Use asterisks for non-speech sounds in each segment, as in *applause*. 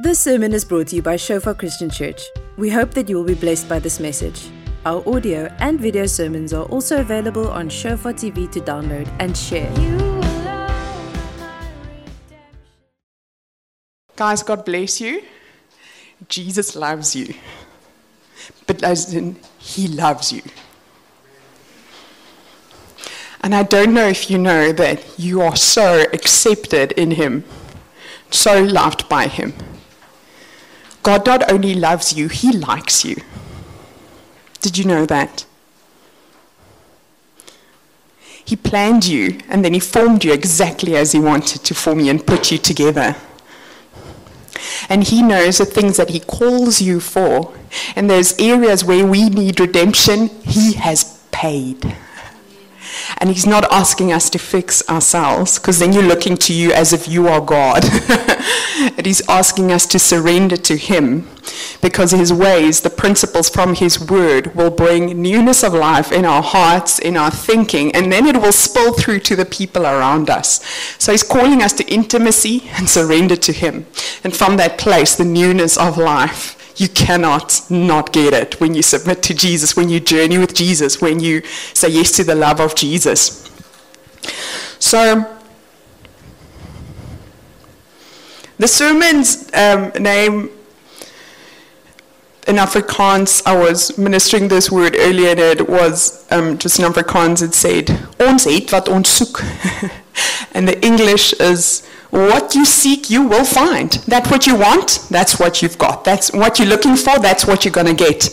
This sermon is brought to you by Shofar Christian Church. We hope that you will be blessed by this message. Our audio and video sermons are also available on Shofar TV to download and share. Guys, God bless you. Jesus loves you. But as in, He loves you. And I don't know if you know that you are so accepted in Him, so loved by Him. God not only loves you, He likes you. Did you know that? He planned you and then He formed you exactly as He wanted to form you and put you together. And He knows the things that He calls you for. And there's areas where we need redemption, He has paid. And he's not asking us to fix ourselves, because then you're looking to you as if you are God. *laughs* and he's asking us to surrender to him, because his ways, the principles from his word, will bring newness of life in our hearts, in our thinking, and then it will spill through to the people around us. So he's calling us to intimacy and surrender to him. And from that place, the newness of life you cannot not get it when you submit to Jesus, when you journey with Jesus, when you say yes to the love of Jesus. So, the sermon's um, name in Afrikaans, I was ministering this word earlier, and it was um, just in Afrikaans, it said, Ons het wat ons soek. *laughs* and the English is, what you seek, you will find. That what you want, that's what you've got. That's what you're looking for, that's what you're going to get.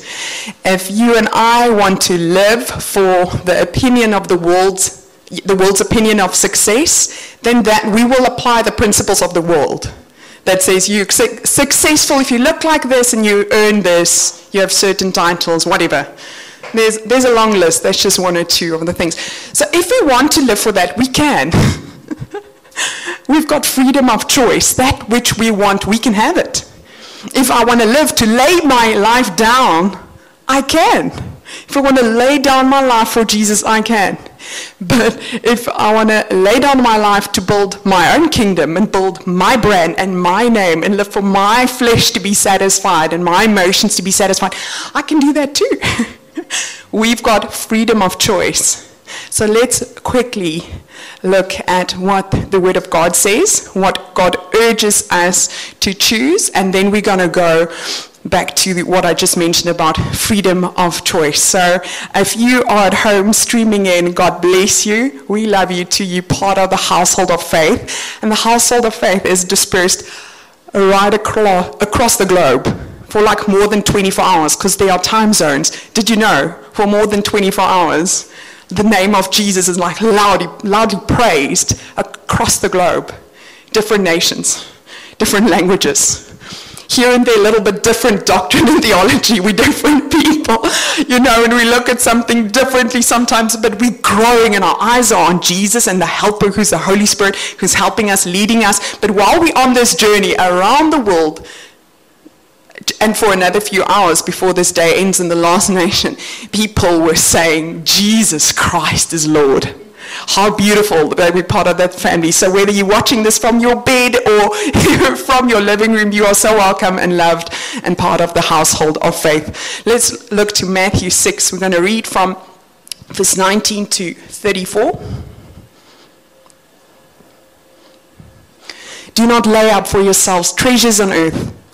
If you and I want to live for the opinion of the world's the world's opinion of success, then that we will apply the principles of the world. That says you're su- successful if you look like this and you earn this, you have certain titles, whatever. There's, there's a long list. That's just one or two of the things. So if we want to live for that, we can. *laughs* We've got freedom of choice. That which we want, we can have it. If I want to live to lay my life down, I can. If I want to lay down my life for Jesus, I can. But if I want to lay down my life to build my own kingdom and build my brand and my name and live for my flesh to be satisfied and my emotions to be satisfied, I can do that too. *laughs* We've got freedom of choice. So let's quickly look at what the Word of God says, what God urges us to choose, and then we're going to go back to what I just mentioned about freedom of choice. So if you are at home streaming in, God bless you. We love you too. You're part of the household of faith. And the household of faith is dispersed right across, across the globe for like more than 24 hours because there are time zones. Did you know? For more than 24 hours the name of Jesus is like loudly, loudly praised across the globe. Different nations, different languages. Here and there, a little bit different doctrine and *laughs* theology. We're different people, you know, and we look at something differently sometimes, but we're growing and our eyes are on Jesus and the helper who's the Holy Spirit who's helping us, leading us. But while we're on this journey around the world, and for another few hours before this day ends in the last nation, people were saying, Jesus Christ is Lord. How beautiful that we're part of that family. So whether you're watching this from your bed or *laughs* from your living room, you are so welcome and loved and part of the household of faith. Let's look to Matthew 6. We're going to read from verse 19 to 34. Do not lay up for yourselves treasures on earth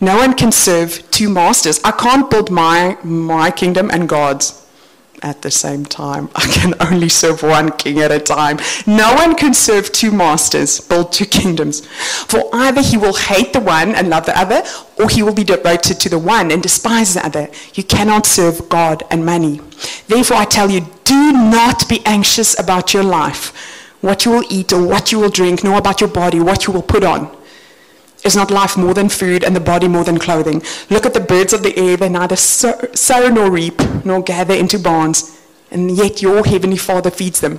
No one can serve two masters. I can't build my, my kingdom and God's at the same time. *laughs* I can only serve one king at a time. No one can serve two masters, build two kingdoms. For either he will hate the one and love the other, or he will be devoted to the one and despise the other. You cannot serve God and money. Therefore, I tell you, do not be anxious about your life, what you will eat or what you will drink, nor about your body, what you will put on. Is not life more than food and the body more than clothing? Look at the birds of the air. They neither sow, nor reap nor gather into barns, and yet your heavenly Father feeds them.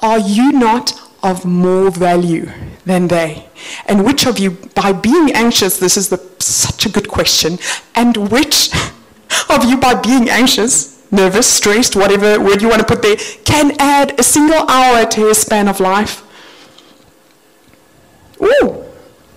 Are you not of more value than they? And which of you, by being anxious, this is the, such a good question, and which *laughs* of you, by being anxious, nervous, stressed, whatever word you want to put there, can add a single hour to his span of life? Ooh,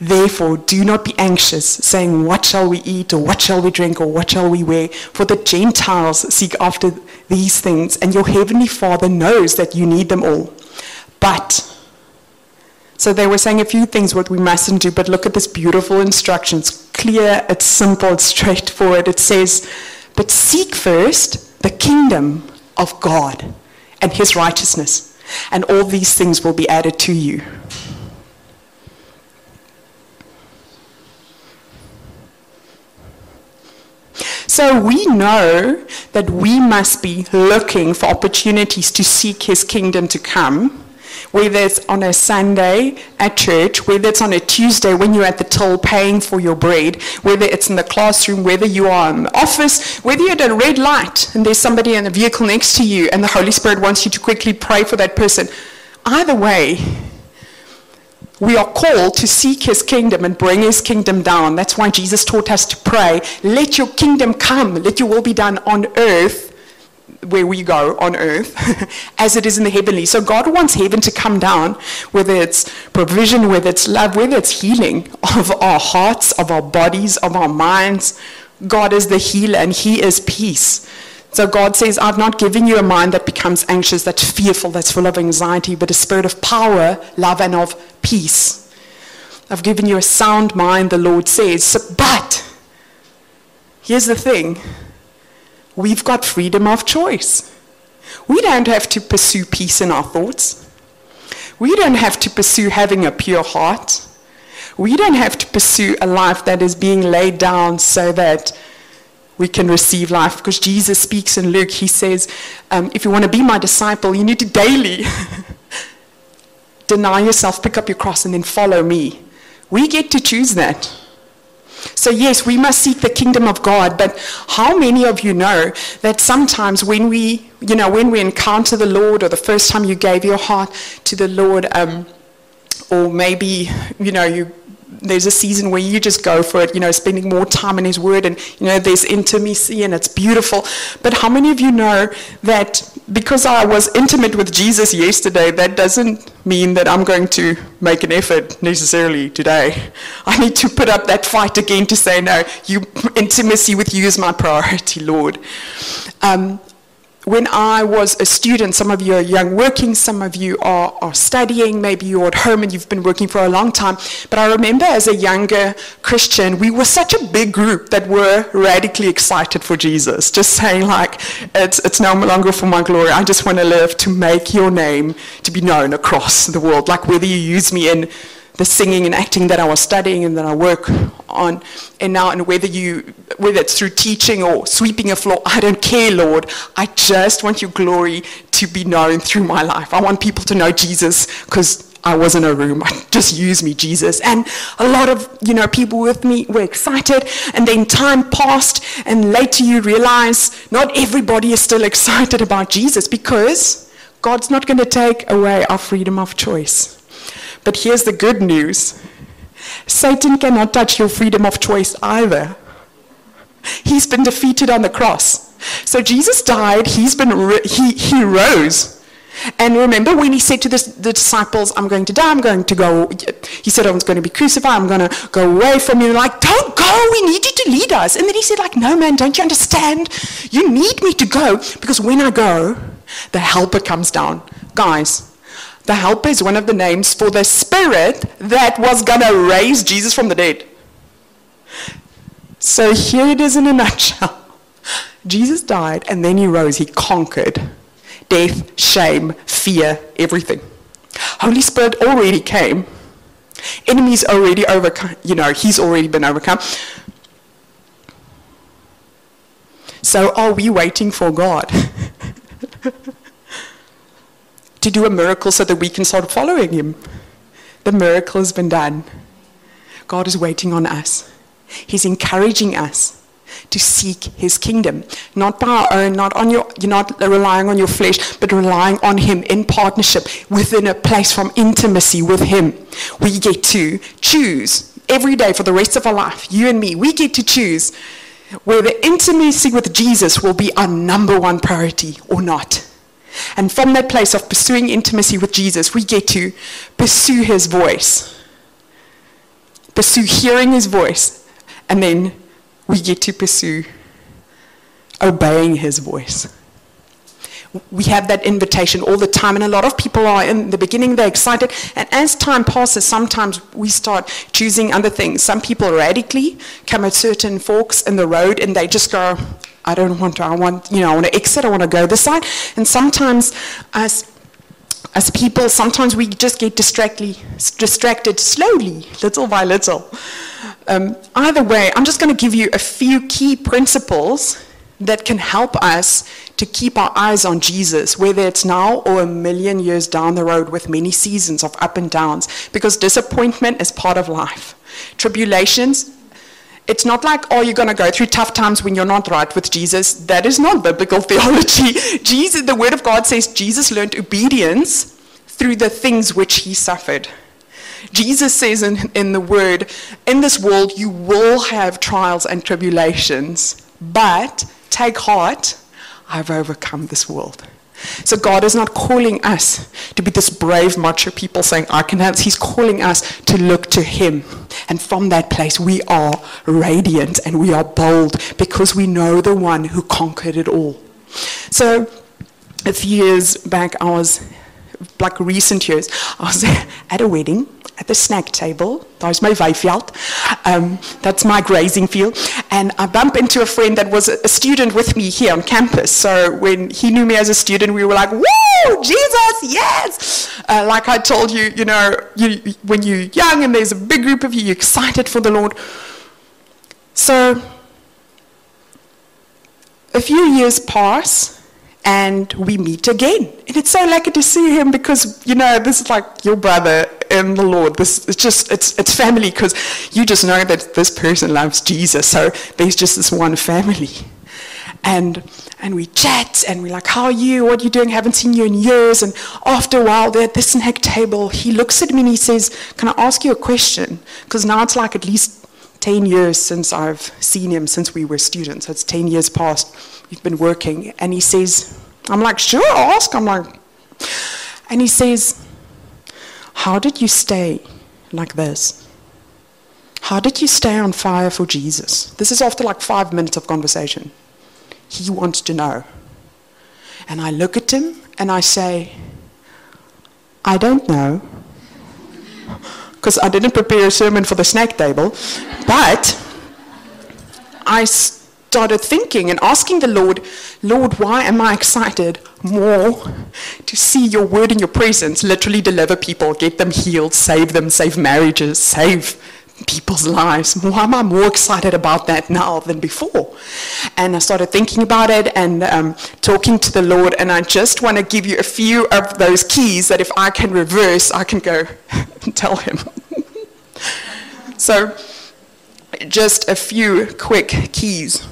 Therefore, do not be anxious, saying, What shall we eat, or what shall we drink, or what shall we wear? For the Gentiles seek after these things, and your heavenly Father knows that you need them all. But, so they were saying a few things what we mustn't do, but look at this beautiful instruction. It's clear, it's simple, it's straightforward. It says, But seek first the kingdom of God and his righteousness, and all these things will be added to you. So we know that we must be looking for opportunities to seek his kingdom to come, whether it's on a Sunday at church, whether it's on a Tuesday when you're at the till paying for your bread, whether it's in the classroom, whether you are in the office, whether you're at a red light and there's somebody in the vehicle next to you and the Holy Spirit wants you to quickly pray for that person. Either way, we are called to seek his kingdom and bring his kingdom down. That's why Jesus taught us to pray, let your kingdom come, let your will be done on earth, where we go on earth, *laughs* as it is in the heavenly. So God wants heaven to come down, whether it's provision, whether it's love, whether it's healing of our hearts, of our bodies, of our minds. God is the healer and he is peace. So God says, I've not given you a mind that becomes anxious, that's fearful, that's full of anxiety, but a spirit of power, love, and of peace. I've given you a sound mind, the Lord says. So, but here's the thing we've got freedom of choice. We don't have to pursue peace in our thoughts. We don't have to pursue having a pure heart. We don't have to pursue a life that is being laid down so that we can receive life. Because Jesus speaks in Luke, he says, um, if you want to be my disciple, you need to daily *laughs* deny yourself, pick up your cross, and then follow me. We get to choose that. So, yes, we must seek the kingdom of God, but how many of you know that sometimes when we, you know, when we encounter the Lord or the first time you gave your heart to the Lord, um, or maybe, you know, you there's a season where you just go for it, you know, spending more time in His Word, and you know, there's intimacy and it's beautiful. But how many of you know that because I was intimate with Jesus yesterday, that doesn't mean that I'm going to make an effort necessarily today. I need to put up that fight again to say, no, you intimacy with you is my priority, Lord. Um, when I was a student, some of you are young working, some of you are, are studying, maybe you're at home and you've been working for a long time. But I remember as a younger Christian, we were such a big group that were radically excited for Jesus, just saying like, it's, it's no longer for my glory. I just want to live to make your name to be known across the world. Like whether you use me in the singing and acting that I was studying and that I work on. And now, and whether you, whether it's through teaching or sweeping a floor, I don't care, Lord. I just want your glory to be known through my life. I want people to know Jesus because I was in a room. *laughs* Just use me, Jesus. And a lot of, you know, people with me were excited. And then time passed, and later you realize not everybody is still excited about Jesus because God's not going to take away our freedom of choice. But here's the good news Satan cannot touch your freedom of choice either. He's been defeated on the cross. So Jesus died, he's been he, he rose. And remember when he said to the, the, disciples, I'm going to die, I'm going to go, he said, I was going to be crucified, I'm going to go away from you. Like, don't go, we need you to lead us. And then he said, like, no, man, don't you understand? You need me to go because when I go, the helper comes down. Guys, the helper is one of the names for the spirit that was going to raise Jesus from the dead. So here it is in a *laughs* nutshell. Jesus died and then he rose. He conquered death, shame, fear, everything. Holy Spirit already came. Enemies already overcome, you know, he's already been overcome. So are we waiting for God *laughs* to do a miracle so that we can start following him? The miracle has been done. God is waiting on us. He's encouraging us to seek his kingdom. Not by our own, not on your, you're not relying on your flesh, but relying on him in partnership within a place from intimacy with him. We get to choose every day for the rest of our life, you and me, we get to choose whether intimacy with Jesus will be our number one priority or not. And from that place of pursuing intimacy with Jesus, we get to pursue his voice, pursue hearing his voice, and then we get to pursue obeying his voice. We have that invitation all the time, and a lot of people are in the beginning, they're excited, and as time passes, sometimes we start choosing other things. Some people radically come at certain forks in the road and they just go, I don't want to, I want, you know, I want to exit, I want to go this side. And sometimes, as as people, sometimes we just get distracted, distracted slowly, little by little. Um, either way, I'm just going to give you a few key principles that can help us to keep our eyes on Jesus, whether it's now or a million years down the road with many seasons of up and downs, because disappointment is part of life. Tribulations, it's not like, oh, you're going to go through tough times when you're not right with Jesus. That is not biblical *laughs* theology. Jesus, the Word of God says Jesus learned obedience through the things which he suffered. Jesus says in, in the Word, in this world you will have trials and tribulations, but take heart, I've overcome this world. So God is not calling us to be this brave macho people saying, I can have, He's calling us to look to Him. And from that place, we are radiant and we are bold because we know the one who conquered it all. So a few years back, I was, like recent years, I was *laughs* at a wedding at the snack table. There's my veiveld. Um, that's my grazing field. And I bump into a friend that was a student with me here on campus. So when he knew me as a student, we were like, woo, Jesus, yes! Uh, like I told you, you know, you, when you're young and there's a big group of you, you're excited for the Lord. So a few years pass and we meet again. And it's so lucky to see him because, you know, this is like your brother in the Lord. This it's just it's it's family because you just know that this person loves Jesus. So there's just this one family. And and we chat and we're like, How are you? What are you doing? Haven't seen you in years. And after a while, they're at this snack table. He looks at me and he says, Can I ask you a question? Because now it's like at least 10 years since I've seen him since we were students. It's 10 years past. We've been working. And he says, I'm like, Sure, ask. I'm like, and he says, how did you stay like this? How did you stay on fire for Jesus? This is after like five minutes of conversation. He wants to know. And I look at him and I say, I don't know. Because I didn't prepare a sermon for the snack table. But I started thinking and asking the Lord, Lord, why am I excited more to see your word in your presence literally deliver people, get them healed, save them, save marriages, save people's lives. Why am I more excited about that now than before? And I started thinking about it and um, talking to the Lord, and I just want to give you a few of those keys that if I can reverse, I can go and *laughs* tell him. *laughs* so, just a few quick keys.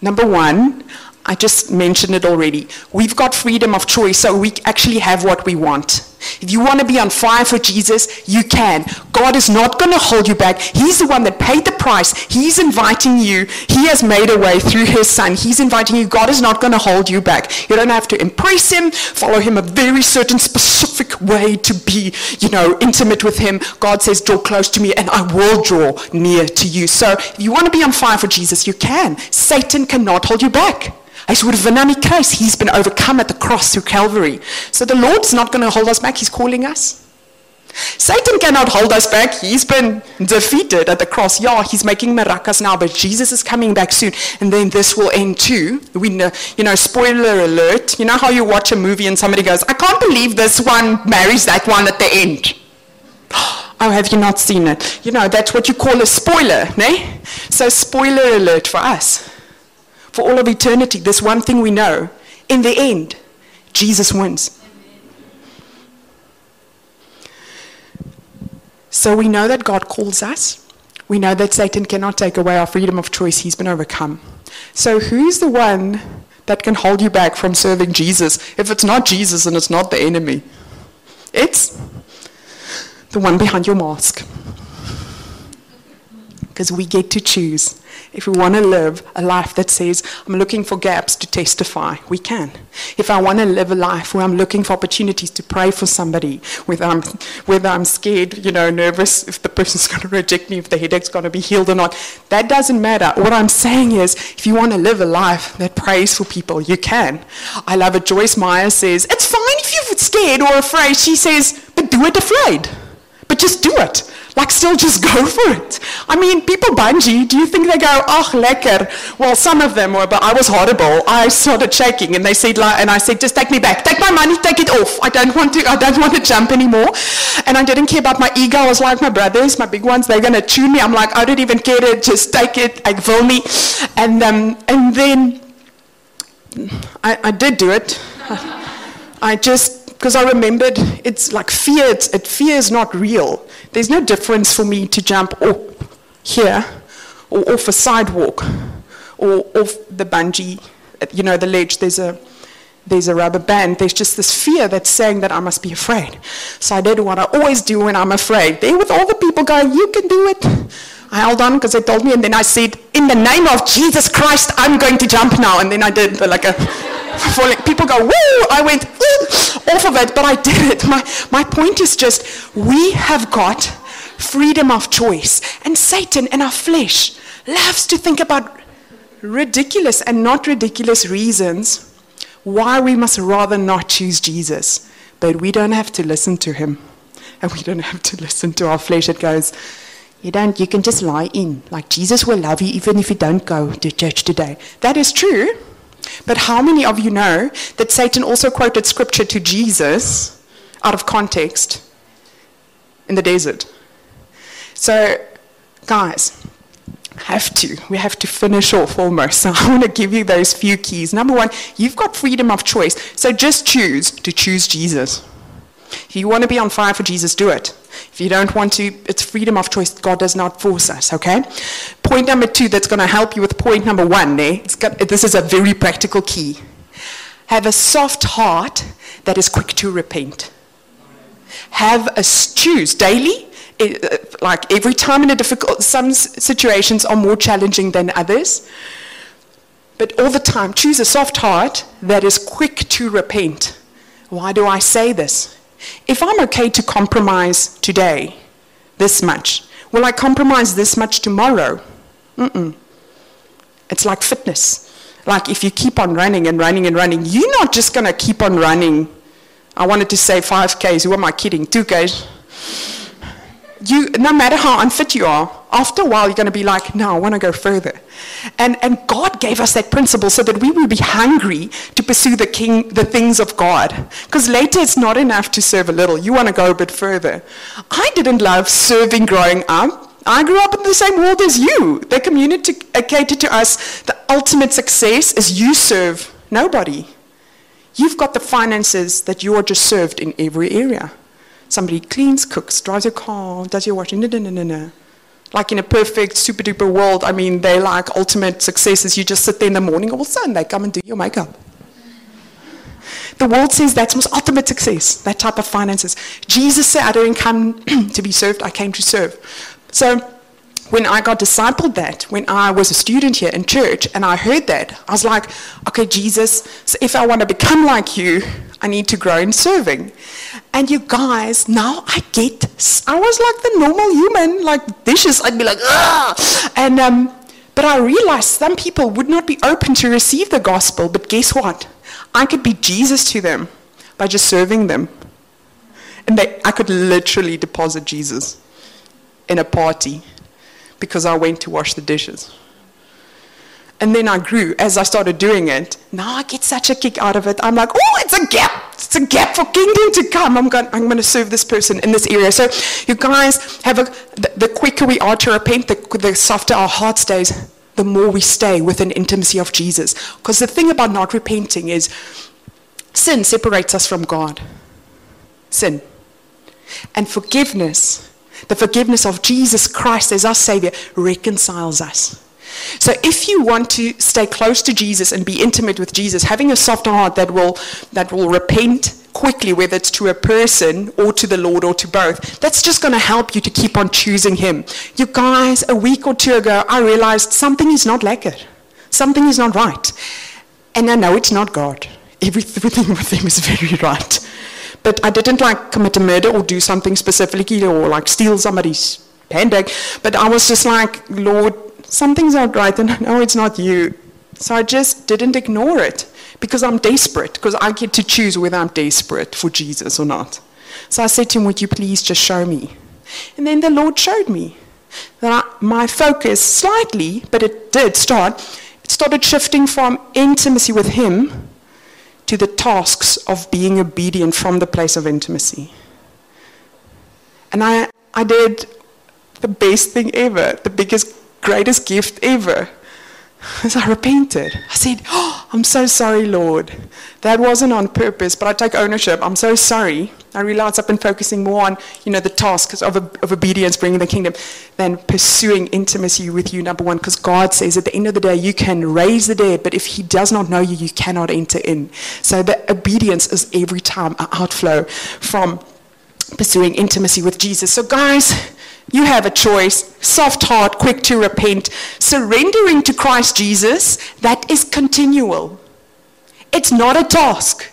Number one, I just mentioned it already. We've got freedom of choice, so we actually have what we want. If you want to be on fire for Jesus, you can. God is not going to hold you back. He's the one that paid the price. He's inviting you. He has made a way through his son. He's inviting you. God is not going to hold you back. You don't have to impress him, follow him a very certain specific way to be, you know, intimate with him. God says, draw close to me and I will draw near to you. So if you want to be on fire for Jesus, you can. Satan cannot hold you back. Hy's oorwinnaar die kruis. He's been overcome at the cross through Calvary. So the Lord's not going to hold us back. He's calling us. Satan cannot hold us back. He's been defeated at the cross. Yeah, he's making miracles now, but Jesus is coming back soon. And then this will end too. We know, you know, spoiler alert. You know how you watch a movie and somebody goes, I can't believe this one marries that one at the end. *gasps* Oh, have you not seen it? You know, that's what you call a spoiler, ne? So spoiler alert for us. For all of eternity, this one thing we know. In the end, Jesus wins. So we know that God calls us. We know that Satan cannot take away our freedom of choice. He's been overcome. So who's the one that can hold you back from serving Jesus? If it's not Jesus and it's not the enemy, it's the one behind your mask. Because we get to choose if we want to live a life that says, I'm looking for gaps to testify, we can. If I want to live a life where I'm looking for opportunities to pray for somebody, whether I'm, whether I'm scared, you know, nervous if the person's *laughs* going to reject me, if the headache's going to be healed or not, that doesn't matter. What I'm saying is, if you want to live a life that prays for people, you can. I love it. Joyce Meyer says, it's fine if you're scared or afraid. She says, but do it afraid. But just do it. Like, still just go for it. I mean, people bungee. Do you think they go, oh, lekker? Well, some of them were, but I was horrible. I started shaking, and they said, like, and I said, just take me back. Take my money, take it off. I don't want to, I don't want to jump anymore. And I didn't care about my ego. I was like, my brothers, my big ones, they're going to tune me. I'm like, I don't even care to just take it. I will me. And, um, and then I, I did do it. *laughs* I just because I remembered it's like fear, it's, it, fear is not real. There's no difference for me to jump off here or off a sidewalk or off the bungee, you know, the ledge. There's a, there's a rubber band. There's just this fear that's saying that I must be afraid. So I did what I always do when I'm afraid. There with all the people going, you can do it. I held on because they told me, and then I said, in the name of Jesus Christ, I'm going to jump now. And then I did like a falling. People go, woo! I went off of it, but I did it. My, my point is just, we have got freedom of choice. And Satan and our flesh loves to think about ridiculous and not ridiculous reasons why we must rather not choose Jesus. But we don't have to listen to him. And we don't have to listen to our flesh that goes, you don't, you can just lie in. Like Jesus will love you even if you don't go to church today. That is true. But how many of you know that Satan also quoted scripture to Jesus out of context in the desert? So, guys, have to. We have to finish off almost. *laughs* So I want to give you those few keys. Number one, you've got freedom of choice. So just choose to choose Jesus. If you want to be on fire for Jesus, do it. If you don't want to, it's freedom of choice. God does not force us, okay? Point number two that's going to help you with point number one, eh? got, this is a very practical key. Have a soft heart that is quick to repent. Have a choose daily, eh, eh, like every time in a difficult, some situations are more challenging than others. But all the time, choose a soft heart that is quick to repent. Why do I say this? If I'm okay to compromise today this much, will I compromise this much tomorrow? Mm-mm. It's like fitness. Like if you keep on running and running and running, you're not just going to keep on running. I wanted to say 5Ks. Who am I kidding? 2Ks you, no matter how unfit you are, after a while you're going to be like, no, I want to go further. And, and God gave us that principle so that we would be hungry to pursue the, king, the things of God. Because later it's not enough to serve a little. You want to go a bit further. I didn't love serving growing up. I grew up in the same world as you. The community catered to us. The ultimate success is you serve nobody. You've got the finances that you are just served in every area. Somebody cleans, cooks, drives your car, does your washing. No, no, no, no, no. Like in a perfect, super duper world, I mean, they like ultimate successes. You just sit there in the morning, all of a sudden they come and do your makeup. The world says that's most ultimate success, that type of finances. Jesus said, I didn't come *clears throat* to be served, I came to serve. So when I got discipled that, when I was a student here in church and I heard that, I was like, okay, Jesus, so if I want to become like you, I need to grow in serving. And you guys, now I get, I was like the normal human, like dishes, I'd be like, ah! And, um, but I realized some people would not be open to receive the gospel, but guess what? I could be Jesus to them by just serving them. And they, I could literally deposit Jesus in a party because I went to wash the dishes. And then I grew as I started doing it. Now I get such a kick out of it. I'm like, oh, it's a gap. It's a gap for kingdom to come. I'm going, I'm going to serve this person in this area. So you guys have a, the, the quicker we are to repent, the, the softer our heart stays, the more we stay within intimacy of Jesus. Because the thing about not repenting is sin separates us from God. Sin. And forgiveness, the forgiveness of Jesus Christ as our Savior, reconciles us. So if you want to stay close to Jesus and be intimate with Jesus, having a soft heart that will that will repent quickly, whether it's to a person or to the Lord or to both, that's just going to help you to keep on choosing Him. You guys, a week or two ago, I realized something is not like it. Something is not right. And I know it's not God. Everything *laughs* with Him is very right. But I didn't like commit a murder or do something specifically or like steal somebody's handbag. But I was just like, Lord, something's not right and I know it's not you. So I just didn't ignore it because I'm desperate, because I get to choose whether I'm desperate for Jesus or not. So I said to him, Would you please just show me? And then the Lord showed me that I, my focus slightly, but it did start, it started shifting from intimacy with Him to the tasks of being obedient from the place of intimacy. And I, I did the best thing ever, the biggest greatest gift ever. As I repented, I said, oh, I'm so sorry, Lord. That wasn't on purpose, but I take ownership. I'm so sorry. I realized I've been focusing more on, you know, the tasks of, of obedience, bringing the kingdom, than pursuing intimacy with you, number one, because God says at the end of the day, you can raise the dead, but if he does not know you, you cannot enter in. So the obedience is every time an outflow from pursuing intimacy with Jesus. So guys, you have a choice. Soft heart, quick to repent, surrendering to Christ Jesus, that is continual. It's not a task.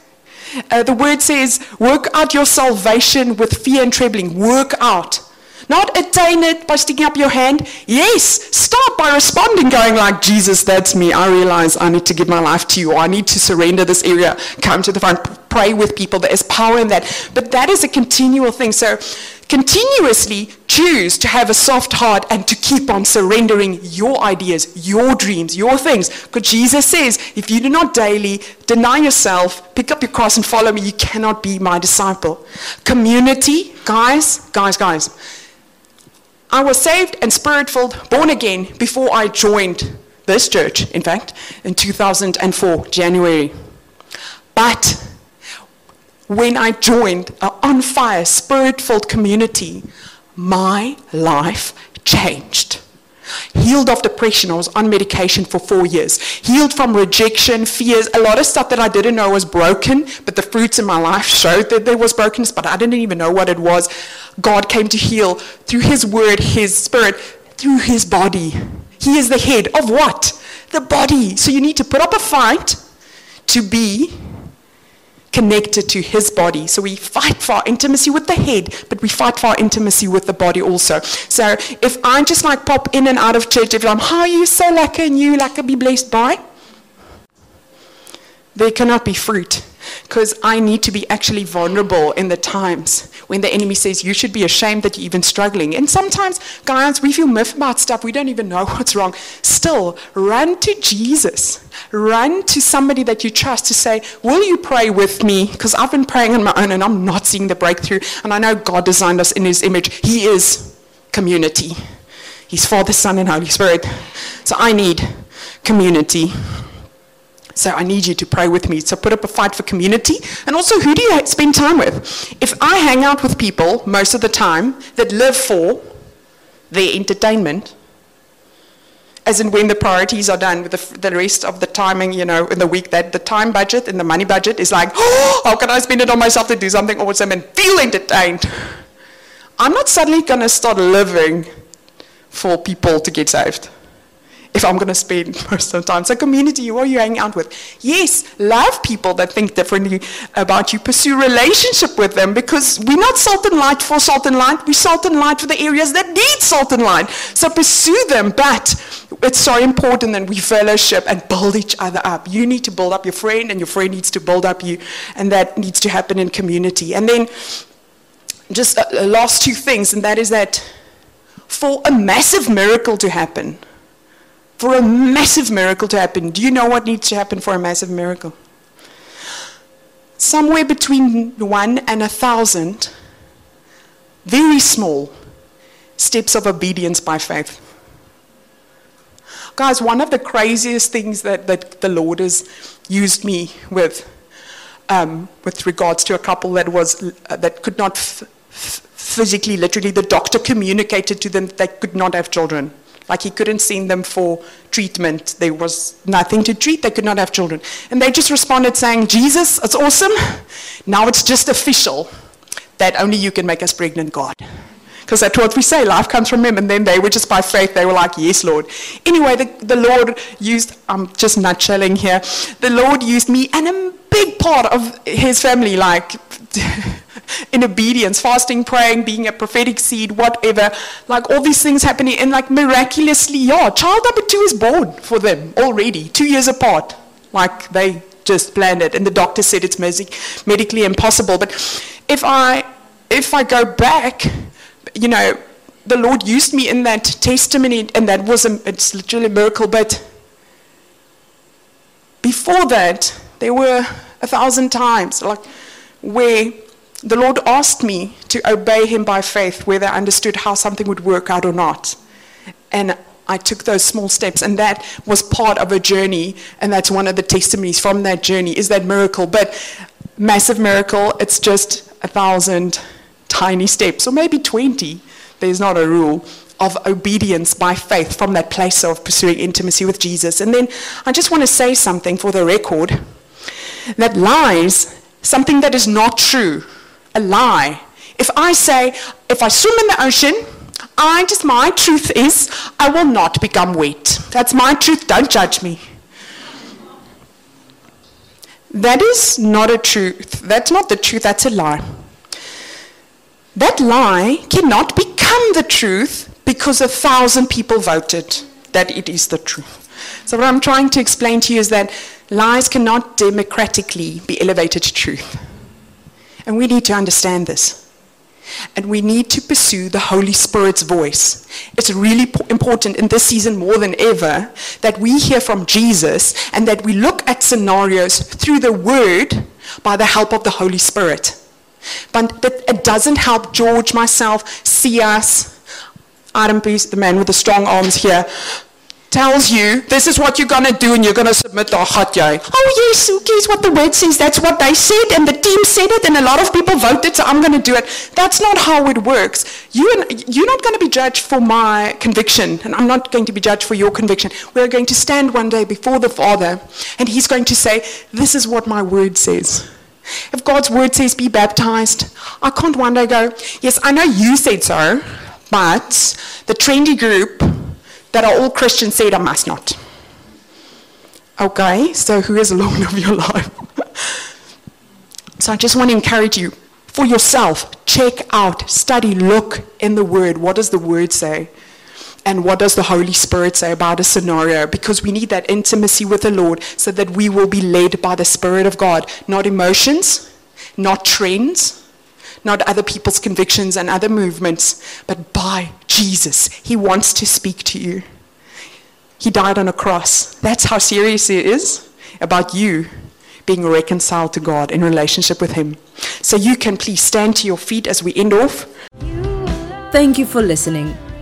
Uh, the word says, work out your salvation with fear and trembling. Work out. Not attain it by sticking up your hand. Yes, start by responding, going like, Jesus, that's me. I realize I need to give my life to you, or I need to surrender this area. Come to the front, pray with people. There is power in that. But that is a continual thing. So continuously choose to have a soft heart and to keep on surrendering your ideas, your dreams, your things. Because Jesus says, if you do not daily deny yourself, pick up your cross and follow me, you cannot be my disciple. Community, guys, guys, guys. I was saved and spirit filled, born again, before I joined this church, in fact, in 2004, January. But when I joined an on fire, spirit filled community, my life changed. Healed of depression. I was on medication for four years. Healed from rejection, fears, a lot of stuff that I didn't know was broken, but the fruits in my life showed that there was brokenness, but I didn't even know what it was. God came to heal through His Word, His Spirit, through His body. He is the head of what? The body. So you need to put up a fight to be connected to his body. So we fight for our intimacy with the head, but we fight for our intimacy with the body also. So if I just like pop in and out of church if I'm, how are you so lucky and you like be blessed by? There cannot be fruit because I need to be actually vulnerable in the times when the enemy says you should be ashamed that you're even struggling. And sometimes, guys, we feel miffed about stuff. We don't even know *laughs* what's wrong. Still, run to Jesus. Run to somebody that you trust to say, Will you pray with me? Because I've been praying on my own and I'm not seeing the breakthrough. And I know God designed us in His image. He is community. He's Father, Son, and Holy Spirit. So I need community. So I need you to pray with me. So put up a fight for community. And also, who do you spend time with? If I hang out with people most of the time that live for their entertainment, as in when the priorities are done with the, the rest of the timing, you know, in the week, that the time budget and the money budget is like, oh, how can I spend it on myself to do something awesome and feel entertained? I'm not suddenly going to start living for people to get saved if I'm going to spend *laughs* most of the time. So, community, who are you hanging out with? Yes, love people that think differently about you. Pursue relationship with them because we're not salt and light for salt and light. We're salt and light for the areas that need salt and light. So, pursue them. But it's so important that we fellowship and build each other up. You need to build up your friend, and your friend needs to build up you. And that needs to happen in community. And then just last two things, and that is that for a massive miracle to happen, for a massive miracle to happen, do you know what needs to happen for a massive miracle? Somewhere between one and a thousand, very small steps of obedience by faith. Guys, one of the craziest things that, that the Lord has used me with, um, with regards to a couple that, was, uh, that could not f- f- physically, literally, the doctor communicated to them they could not have children. Like he couldn't send them for treatment. There was nothing to treat. They could not have children. And they just responded saying, Jesus, it's awesome. Now it's just official that only you can make us pregnant, God because that's what we say life comes from him and then they were just by faith they were like yes lord. Anyway the, the lord used i'm just nutshelling here the lord used me and a big part of his family like *laughs* in obedience fasting praying being a prophetic seed whatever. Like all these things happening and like miraculously yeah child number two is born for them already two years apart. Like they just planned it and the doctor said it's medically impossible. But if i if i go back you know, the Lord used me in that testimony, and that was a, it's literally a miracle. But before that, there were a thousand times, like where the Lord asked me to obey Him by faith, whether I understood how something would work out or not, and I took those small steps, and that was part of a journey, and that's one of the testimonies from that journey is that miracle. But massive miracle, it's just a thousand tiny steps, or maybe 20, there's not a rule, of obedience by faith from that place of pursuing intimacy with Jesus. And then I just want to say something for the record that lies, something that is not true, a lie. If I say, if I swim in the ocean, I just, my truth is, I will not become wet. That's my truth, don't judge me. That is not a truth. That's not the truth, that's a lie. That lie cannot become the truth because a thousand people voted that it is the truth. So, what I'm trying to explain to you is that lies cannot democratically be elevated to truth. And we need to understand this. And we need to pursue the Holy Spirit's voice. It's really important in this season more than ever that we hear from Jesus and that we look at scenarios through the Word by the help of the Holy Spirit. But it doesn't help George, myself, see us. Adam Peace, the man with the strong arms here, tells you this is what you're going to do and you're going to submit to jy. Oh yes, who cares what the word says? That's what they said and the team said it and a lot of people voted so I'm going to do it. That's not how it works. You you're not going to be judged for my conviction and I'm not going to be judged for your conviction. We're going to stand one day before the Father and he's going to say, this is what my word says. If God's word says be baptized, I can't one day go, yes, I know you said so, but the trendy group that are all Christians said I must not. Okay, so who is Lord of your life? *laughs* so I just want to encourage you for yourself, check out, study, look in the Word. What does the Word say? And what does the Holy Spirit say about a scenario? Because we need that intimacy with the Lord so that we will be led by the Spirit of God, not emotions, not trends, not other people's convictions and other movements, but by Jesus. He wants to speak to you. He died on a cross. That's how serious it is about you being reconciled to God in relationship with Him. So you can please stand to your feet as we end off. Thank you for listening.